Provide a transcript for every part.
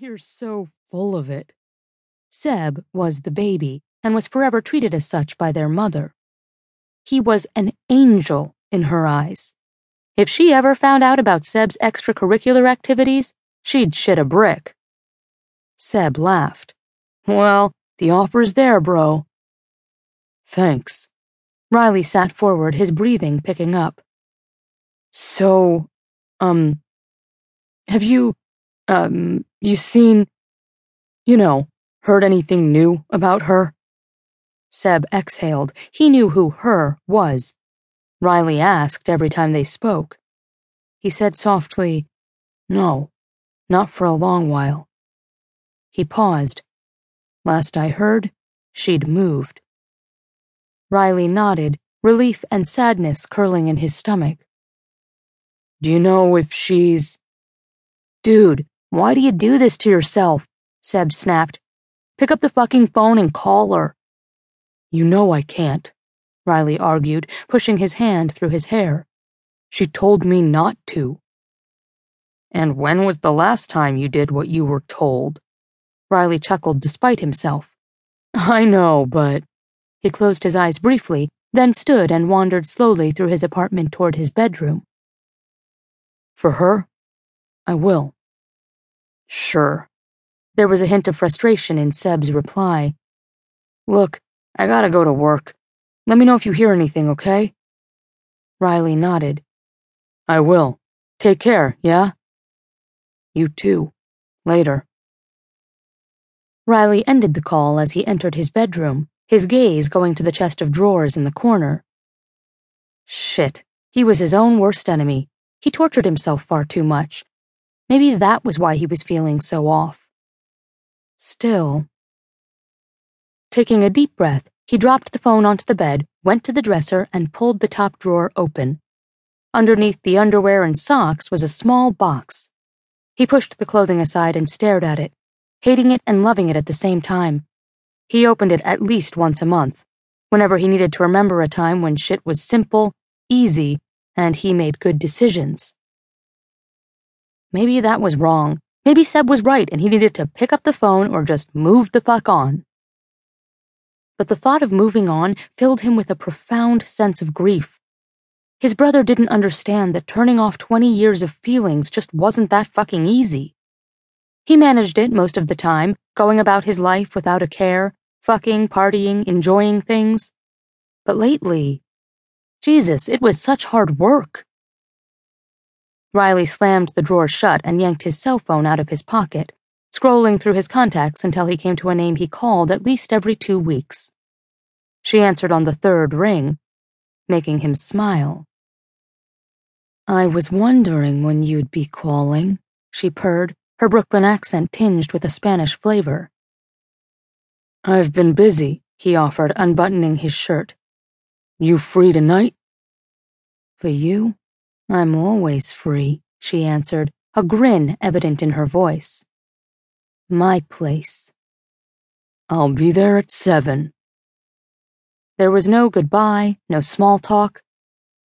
You're so full of it. Seb was the baby and was forever treated as such by their mother. He was an angel in her eyes. If she ever found out about Seb's extracurricular activities, she'd shit a brick. Seb laughed. Well, the offer's there, bro. Thanks. Riley sat forward, his breathing picking up. So, um, have you, um, you seen, you know, heard anything new about her? Seb exhaled. He knew who her was. Riley asked every time they spoke. He said softly, No, not for a long while. He paused. Last I heard, she'd moved. Riley nodded, relief and sadness curling in his stomach. Do you know if she's. Dude, why do you do this to yourself? Seb snapped. Pick up the fucking phone and call her. You know I can't, Riley argued, pushing his hand through his hair. She told me not to. And when was the last time you did what you were told? Riley chuckled despite himself. I know, but. He closed his eyes briefly, then stood and wandered slowly through his apartment toward his bedroom. For her, I will. Sure. There was a hint of frustration in Seb's reply. Look, I gotta go to work. Let me know if you hear anything, okay? Riley nodded. I will. Take care, yeah? You too. Later. Riley ended the call as he entered his bedroom, his gaze going to the chest of drawers in the corner. Shit, he was his own worst enemy. He tortured himself far too much. Maybe that was why he was feeling so off. Still, Taking a deep breath, he dropped the phone onto the bed, went to the dresser, and pulled the top drawer open. Underneath the underwear and socks was a small box. He pushed the clothing aside and stared at it, hating it and loving it at the same time. He opened it at least once a month, whenever he needed to remember a time when shit was simple, easy, and he made good decisions. Maybe that was wrong. Maybe Seb was right and he needed to pick up the phone or just move the fuck on but the thought of moving on filled him with a profound sense of grief. His brother didn't understand that turning off 20 years of feelings just wasn't that fucking easy. He managed it most of the time, going about his life without a care, fucking, partying, enjoying things. But lately, Jesus, it was such hard work. Riley slammed the drawer shut and yanked his cell phone out of his pocket scrolling through his contacts until he came to a name he called at least every two weeks. She answered on the third ring, making him smile. I was wondering when you'd be calling, she purred, her Brooklyn accent tinged with a Spanish flavor. I've been busy, he offered, unbuttoning his shirt. You free tonight? For you, I'm always free, she answered, a grin evident in her voice. My place. I'll be there at seven. There was no goodbye, no small talk.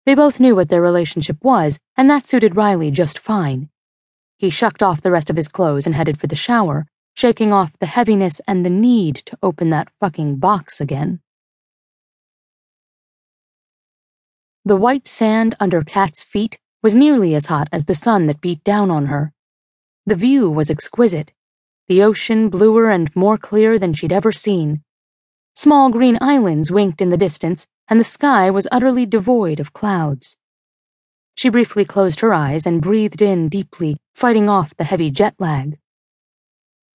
They both knew what their relationship was, and that suited Riley just fine. He shucked off the rest of his clothes and headed for the shower, shaking off the heaviness and the need to open that fucking box again. The white sand under Kat's feet was nearly as hot as the sun that beat down on her. The view was exquisite the ocean bluer and more clear than she'd ever seen. Small green islands winked in the distance, and the sky was utterly devoid of clouds. She briefly closed her eyes and breathed in deeply, fighting off the heavy jet lag.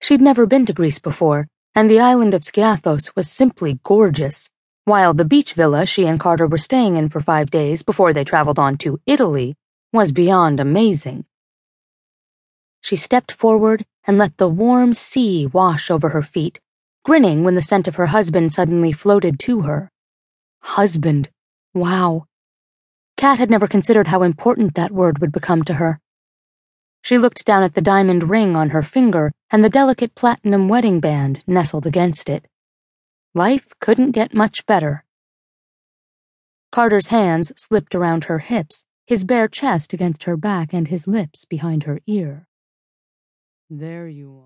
She'd never been to Greece before, and the island of Skiathos was simply gorgeous, while the beach villa she and Carter were staying in for five days before they traveled on to Italy was beyond amazing. She stepped forward and let the warm sea wash over her feet, grinning when the scent of her husband suddenly floated to her. Husband. Wow. Kat had never considered how important that word would become to her. She looked down at the diamond ring on her finger and the delicate platinum wedding band nestled against it. Life couldn't get much better. Carter's hands slipped around her hips, his bare chest against her back and his lips behind her ear. There you are.